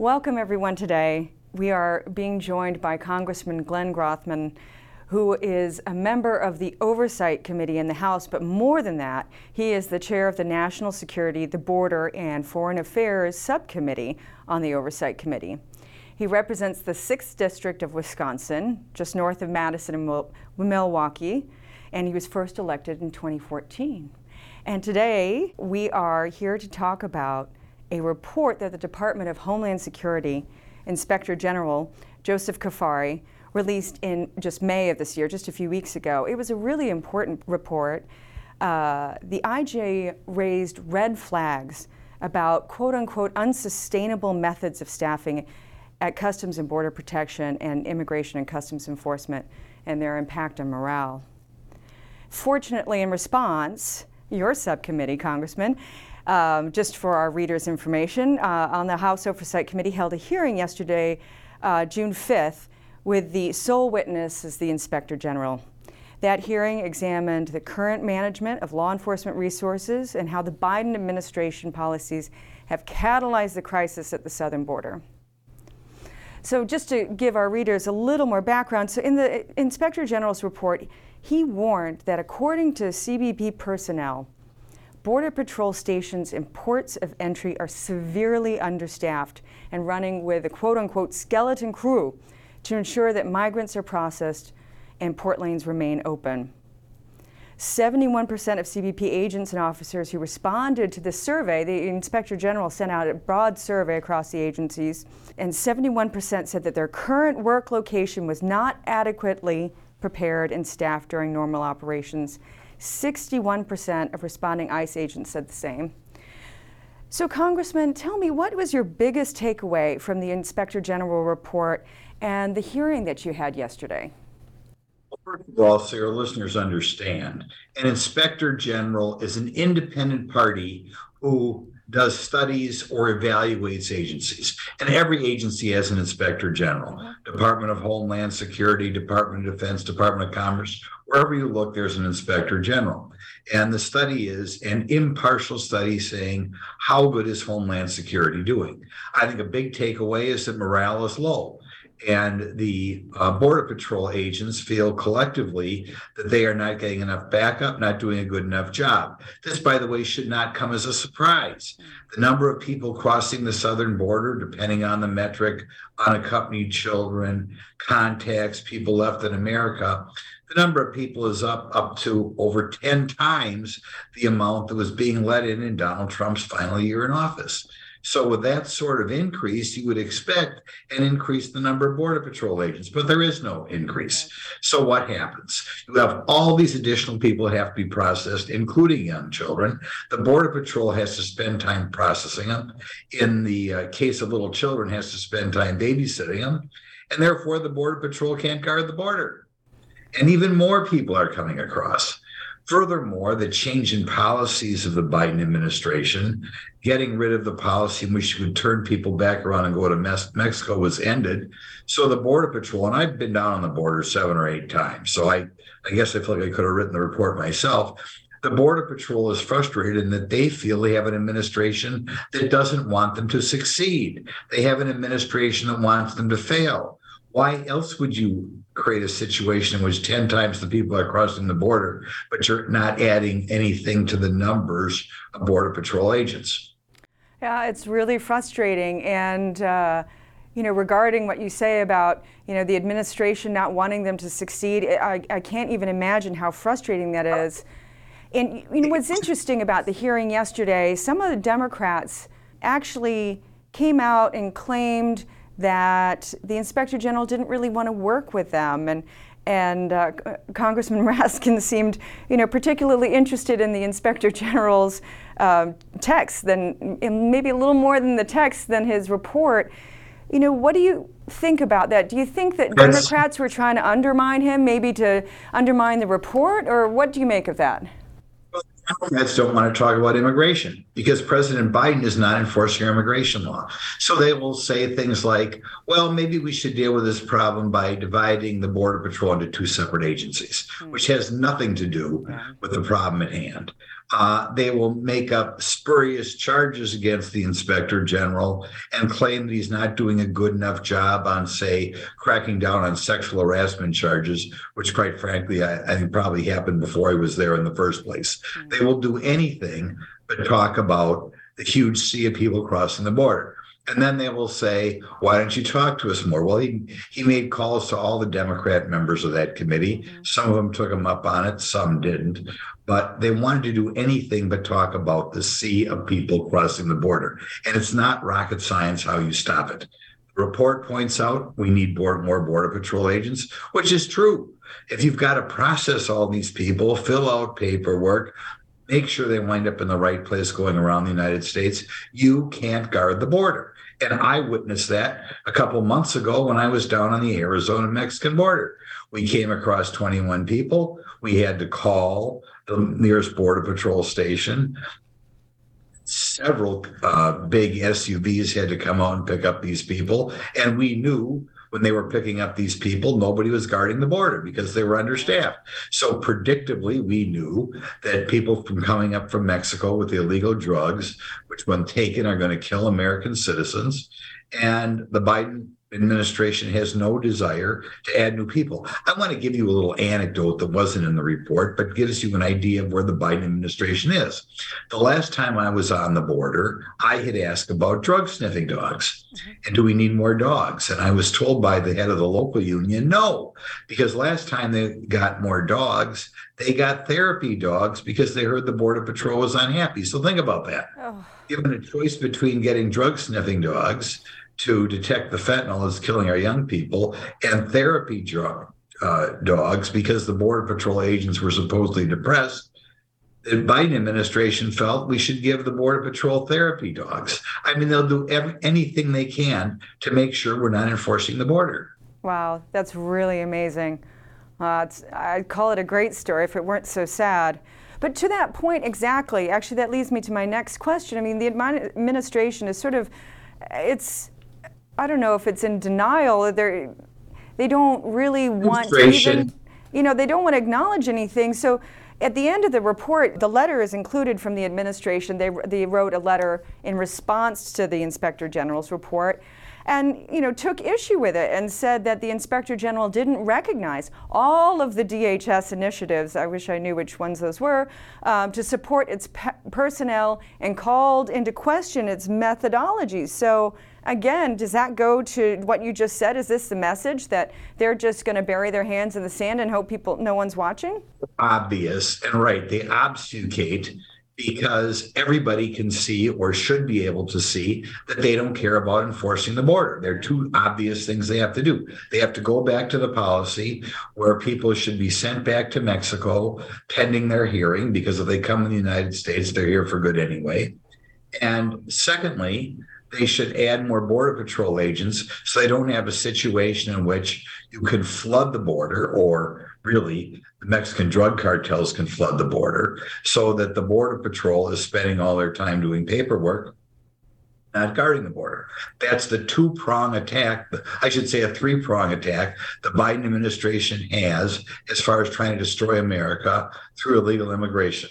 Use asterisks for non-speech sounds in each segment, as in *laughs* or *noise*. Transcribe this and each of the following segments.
Welcome, everyone, today. We are being joined by Congressman Glenn Grothman, who is a member of the Oversight Committee in the House, but more than that, he is the chair of the National Security, the Border, and Foreign Affairs Subcommittee on the Oversight Committee. He represents the 6th District of Wisconsin, just north of Madison and Milwaukee, and he was first elected in 2014. And today we are here to talk about a report that the Department of Homeland Security Inspector General Joseph Cuffari released in just May of this year, just a few weeks ago. It was a really important report. Uh, the IG raised red flags about quote unquote unsustainable methods of staffing at Customs and Border Protection and Immigration and Customs Enforcement and their impact on morale. Fortunately, in response, your subcommittee, Congressman, um, just for our readers' information, uh, on the House Oversight Committee held a hearing yesterday, uh, June 5th, with the sole witness as the Inspector General. That hearing examined the current management of law enforcement resources and how the Biden administration policies have catalyzed the crisis at the southern border. So, just to give our readers a little more background, so in the Inspector General's report, he warned that according to CBP personnel, Border Patrol stations and ports of entry are severely understaffed and running with a quote unquote skeleton crew to ensure that migrants are processed and port lanes remain open. 71% of CBP agents and officers who responded to the survey, the Inspector General sent out a broad survey across the agencies, and 71% said that their current work location was not adequately prepared and staffed during normal operations, 61% of responding ICE agents said the same. So, Congressman, tell me what was your biggest takeaway from the Inspector General report and the hearing that you had yesterday? Well, first of all, so your listeners understand, an inspector general is an independent party who does studies or evaluates agencies. And every agency has an inspector general uh-huh. Department of Homeland Security, Department of Defense, Department of Commerce. Wherever you look, there's an inspector general. And the study is an impartial study saying, how good is Homeland Security doing? I think a big takeaway is that morale is low and the uh, border patrol agents feel collectively that they are not getting enough backup, not doing a good enough job. This, by the way, should not come as a surprise. The number of people crossing the southern border, depending on the metric, unaccompanied children, contacts, people left in America, the number of people is up up to over 10 times the amount that was being let in in Donald Trump's final year in office. So with that sort of increase, you would expect an increase in the number of border patrol agents, but there is no increase. So what happens? You have all these additional people that have to be processed, including young children. The border patrol has to spend time processing them. In the uh, case of little children, has to spend time babysitting them, and therefore the border patrol can't guard the border. And even more people are coming across. Furthermore, the change in policies of the Biden administration, getting rid of the policy in which you would turn people back around and go to Mexico was ended. So the Border Patrol, and I've been down on the border seven or eight times. So I, I guess I feel like I could have written the report myself. The Border Patrol is frustrated in that they feel they have an administration that doesn't want them to succeed. They have an administration that wants them to fail. Why else would you create a situation in which 10 times the people are crossing the border, but you're not adding anything to the numbers of Border Patrol agents? Yeah, it's really frustrating. And, uh, you know, regarding what you say about, you know, the administration not wanting them to succeed, I, I can't even imagine how frustrating that is. And you know, what's interesting about the hearing yesterday, some of the Democrats actually came out and claimed that the inspector general didn't really want to work with them and and uh, Congressman *laughs* Raskin seemed, you know, particularly interested in the Inspector General's uh, text than maybe a little more than the text than his report. You know, what do you think about that? Do you think that Democrats were trying to undermine him, maybe to undermine the report, or what do you make of that? Democrats don't want to talk about immigration because President Biden is not enforcing immigration law. So they will say things like, well, maybe we should deal with this problem by dividing the Border Patrol into two separate agencies, which has nothing to do with the problem at hand. Uh, they will make up spurious charges against the inspector general and claim that he's not doing a good enough job on, say, cracking down on sexual harassment charges, which, quite frankly, I, I think probably happened before I was there in the first place. They will do anything but talk about the huge sea of people crossing the border. And then they will say, why don't you talk to us more? Well, he, he made calls to all the Democrat members of that committee. Mm-hmm. Some of them took him up on it, some didn't. But they wanted to do anything but talk about the sea of people crossing the border. And it's not rocket science how you stop it. The report points out we need more, more Border Patrol agents, which is true. If you've got to process all these people, fill out paperwork, make sure they wind up in the right place going around the United States, you can't guard the border. And I witnessed that a couple months ago when I was down on the Arizona Mexican border. We came across 21 people. We had to call the nearest Border Patrol station. Several uh, big SUVs had to come out and pick up these people. And we knew when they were picking up these people, nobody was guarding the border because they were understaffed. So predictably, we knew that people from coming up from Mexico with the illegal drugs, which when taken are going to kill American citizens, and the Biden administration has no desire to add new people. I want to give you a little anecdote that wasn't in the report, but gives you an idea of where the Biden administration is. The last time I was on the border, I had asked about drug sniffing dogs. Mm-hmm. And do we need more dogs? And I was told by the head of the local union, no, because last time they got more dogs, they got therapy dogs because they heard the Border Patrol was unhappy. So think about that. Oh. Given a choice between getting drug sniffing dogs, to detect the fentanyl is killing our young people and therapy drug uh, dogs because the border patrol agents were supposedly depressed the Biden administration felt we should give the Border Patrol therapy dogs. I mean, they'll do every, anything they can to make sure we're not enforcing the border. Wow, that's really amazing. Uh, I'd call it a great story if it weren't so sad. But to that point, exactly, actually, that leads me to my next question. I mean, the administration is sort of, it's I don't know if it's in denial. They they don't really want to even, you know, they don't want to acknowledge anything. So at the end of the report, the letter is included from the administration. They, they wrote a letter in response to the inspector general's report and you know took issue with it and said that the inspector general didn't recognize all of the DHS initiatives. I wish I knew which ones those were um, to support its pe- personnel and called into question its methodologies. So again, does that go to what you just said? Is this the message that they're just going to bury their hands in the sand and hope people no one's watching? Obvious and right. They obfuscate because everybody can see or should be able to see that they don't care about enforcing the border. There are two obvious things they have to do. They have to go back to the policy where people should be sent back to Mexico pending their hearing, because if they come in the United States, they're here for good anyway. And secondly, they should add more border patrol agents so they don't have a situation in which you can flood the border or really the Mexican drug cartels can flood the border so that the border patrol is spending all their time doing paperwork not guarding the border. That's the two prong attack, I should say a three prong attack the Biden administration has as far as trying to destroy America through illegal immigration.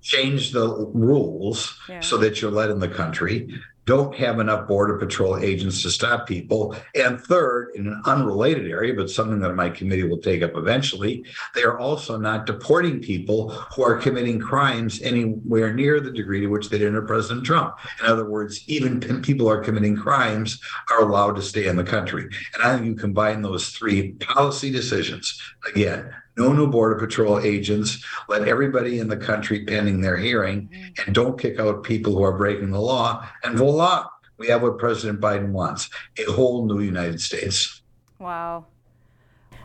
Change the rules yeah. so that you're let in the country, don't have enough border patrol agents to stop people. And third, in an unrelated area, but something that my committee will take up eventually, they are also not deporting people who are committing crimes anywhere near the degree to which they did under President Trump. In other words, even people who are committing crimes are allowed to stay in the country. And I think you combine those three policy decisions again, no new border patrol agents. Let everybody in the country pending their hearing mm. and don't kick out people who are breaking the law. And voila we have what president biden wants a whole new united states. Wow.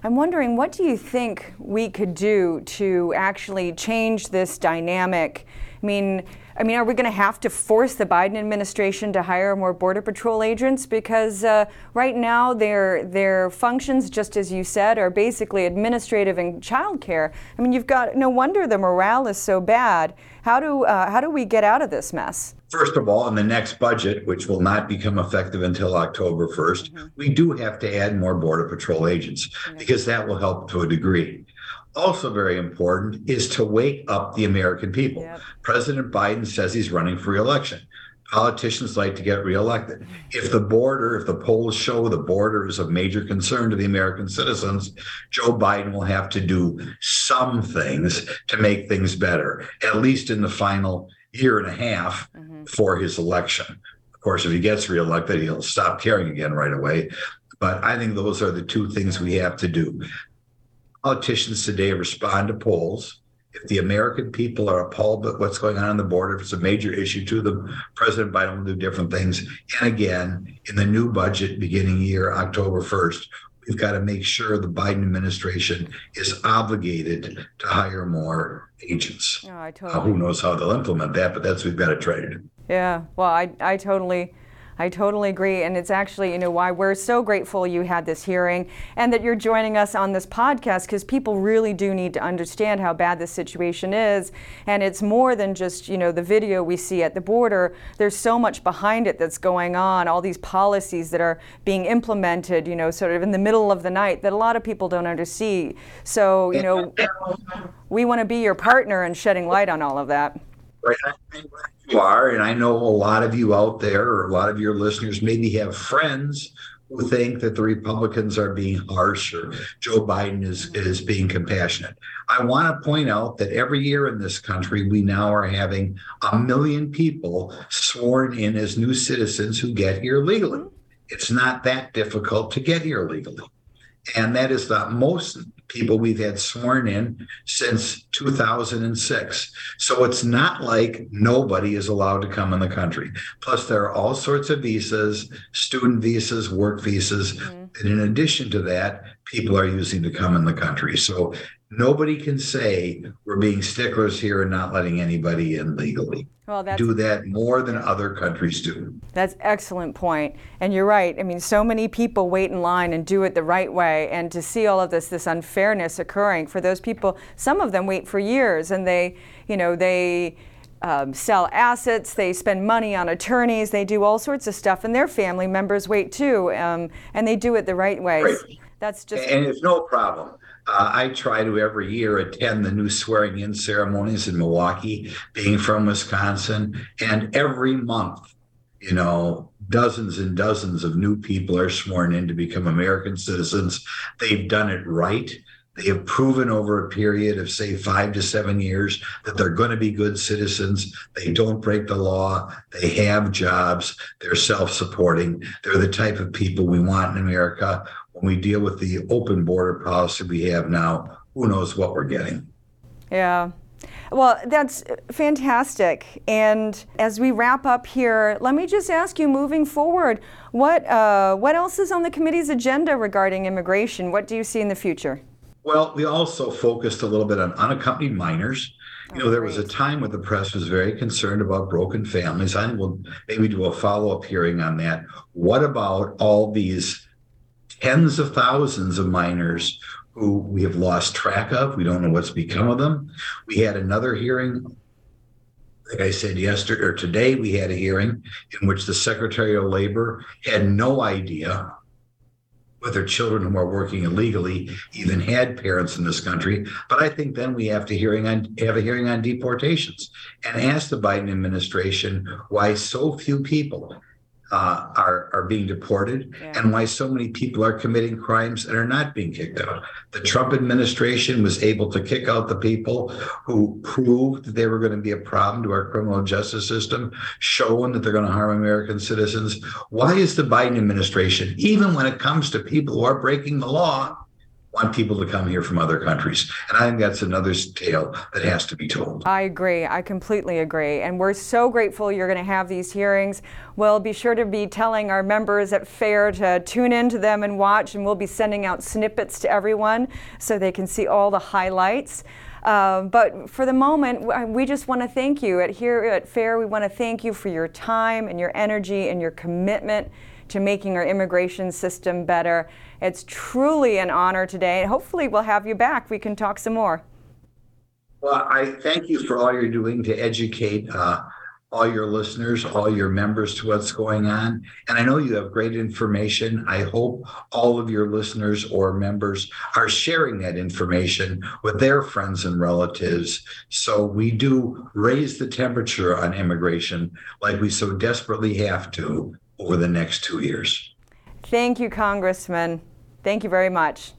I'm wondering what do you think we could do to actually change this dynamic i mean I mean, are we going to have to force the Biden administration to hire more Border Patrol agents? Because uh, right now, their their functions, just as you said, are basically administrative and childcare. I mean, you've got no wonder the morale is so bad. How do uh, how do we get out of this mess? First of all, in the next budget, which will not become effective until October 1st, mm-hmm. we do have to add more Border Patrol agents mm-hmm. because that will help to a degree. Also very important is to wake up the American people. Yep. President Biden says he's running for reelection. Politicians like to get reelected. If the border, if the polls show the border is a major concern to the American citizens, Joe Biden will have to do some things to make things better, at least in the final year and a half Mhm. for his election. Of course, if he gets reelected, he'll stop caring again right away. But I think those are the two things we have to do. Politicians today respond to polls. If the American people are appalled at what's going on on the border, if it's a major issue to them, President Biden will do different things. And again, in the new budget beginning year, October 1st, we've got to make sure the Biden administration is obligated to hire more agents. Oh, I Uh, totally. who knows how they'll implement that, but that's what we've got to try to do. Yeah, well, I, I totally, I totally agree. And it's actually, you know, why we're so grateful you had this hearing and that you're joining us on this podcast because people really do need to understand how bad this situation is. And it's more than just, you know, the video we see at the border. There's so much behind it that's going on, all these policies that are being implemented, you know, sort of in the middle of the night that a lot of people don't undersee. So, you know, we want to be your partner in shedding light on all of that. Right. I think You are, and I know a lot of you out there, or a lot of your listeners, maybe have friends who think that the Republicans are being harsh or Joe Biden is is being compassionate. I want to point out that every year in this country, we now are having a million people sworn in as new citizens who get here legally. It's not that difficult to get here legally. And that is the most people we've had sworn in since 2006. So it's not like nobody is allowed to come in the country. Plus, there are all sorts of visas, student visas, work visas. Mm-hmm. And in addition to that, people are using to come in the country. So nobody can say we're being sticklers here and not letting anybody in legally. Well, that's Do that more than other countries do. That's excellent point. And you're right. I mean, so many people wait in line and do it the right way. And to see all of this, this unfairness occurring for those people, some of them wait for years and they, you know, they um, sell assets, they spend money on attorneys, they do all sorts of stuff, and their family members wait too. Um, and they do it the right way. Right. That's just, And it's no problem. Uh, I try to every year attend the new swearing in ceremonies in Milwaukee, being from Wisconsin. And every month, you know, dozens and dozens of new people are sworn in to become American citizens. They've done it right. They have proven over a period of, say, five to seven years that they're going to be good citizens. They don't break the law. They have jobs. They're self supporting. They're the type of people we want in America. When we deal with the open border policy we have now, who knows what we're getting? Yeah. Well, that's fantastic. And as we wrap up here, let me just ask you moving forward, what, uh, what else is on the committee's agenda regarding immigration? What do you see in the future? Well, we also focused a little bit on unaccompanied minors. You know, Oh, there was a time when the press was very concerned about broken families. I think we'll maybe do a follow up hearing on that. What about all these tens of thousands of minors who we have lost track of? We don't know what's become of them. We had another hearing. Like I said yesterday or today, we had a hearing in which the Secretary of Labor had no idea whether children who are working illegally even had parents in this country. But I think then we have to hearing on have a hearing on deportations and ask the Biden administration why so few people uh, are are being deported Yeah. and why so many people are committing crimes and are not being kicked out. The Trump administration was able to kick out the people who proved that they were going to be a problem to our criminal justice system, showing that they're going to harm American citizens. Why is the Biden administration, even when it comes to people who are breaking the law, want people to come here from other countries? And I think that's another tale that has to be told. I agree. I completely agree. And we're so grateful you're going to have these hearings. We'll be sure to be telling our members at FAIR to tune into them and watch, and we'll be sending out snippets to everyone so they can see all the highlights. Uh, but for the moment, we just want to thank you. At here at FAIR, we want to thank you for your time and your energy and your commitment to making our immigration system better. It's truly an honor today, and hopefully, we'll have you back. We can talk some more. Well, I thank you for all you're doing to educate uh, all your listeners, all your members to what's going on. And I know you have great information. I hope all of your listeners or members are sharing that information with their friends and relatives. So we do raise the temperature on immigration like we so desperately have to over the next two years. Thank you, Congressman. Thank you very much.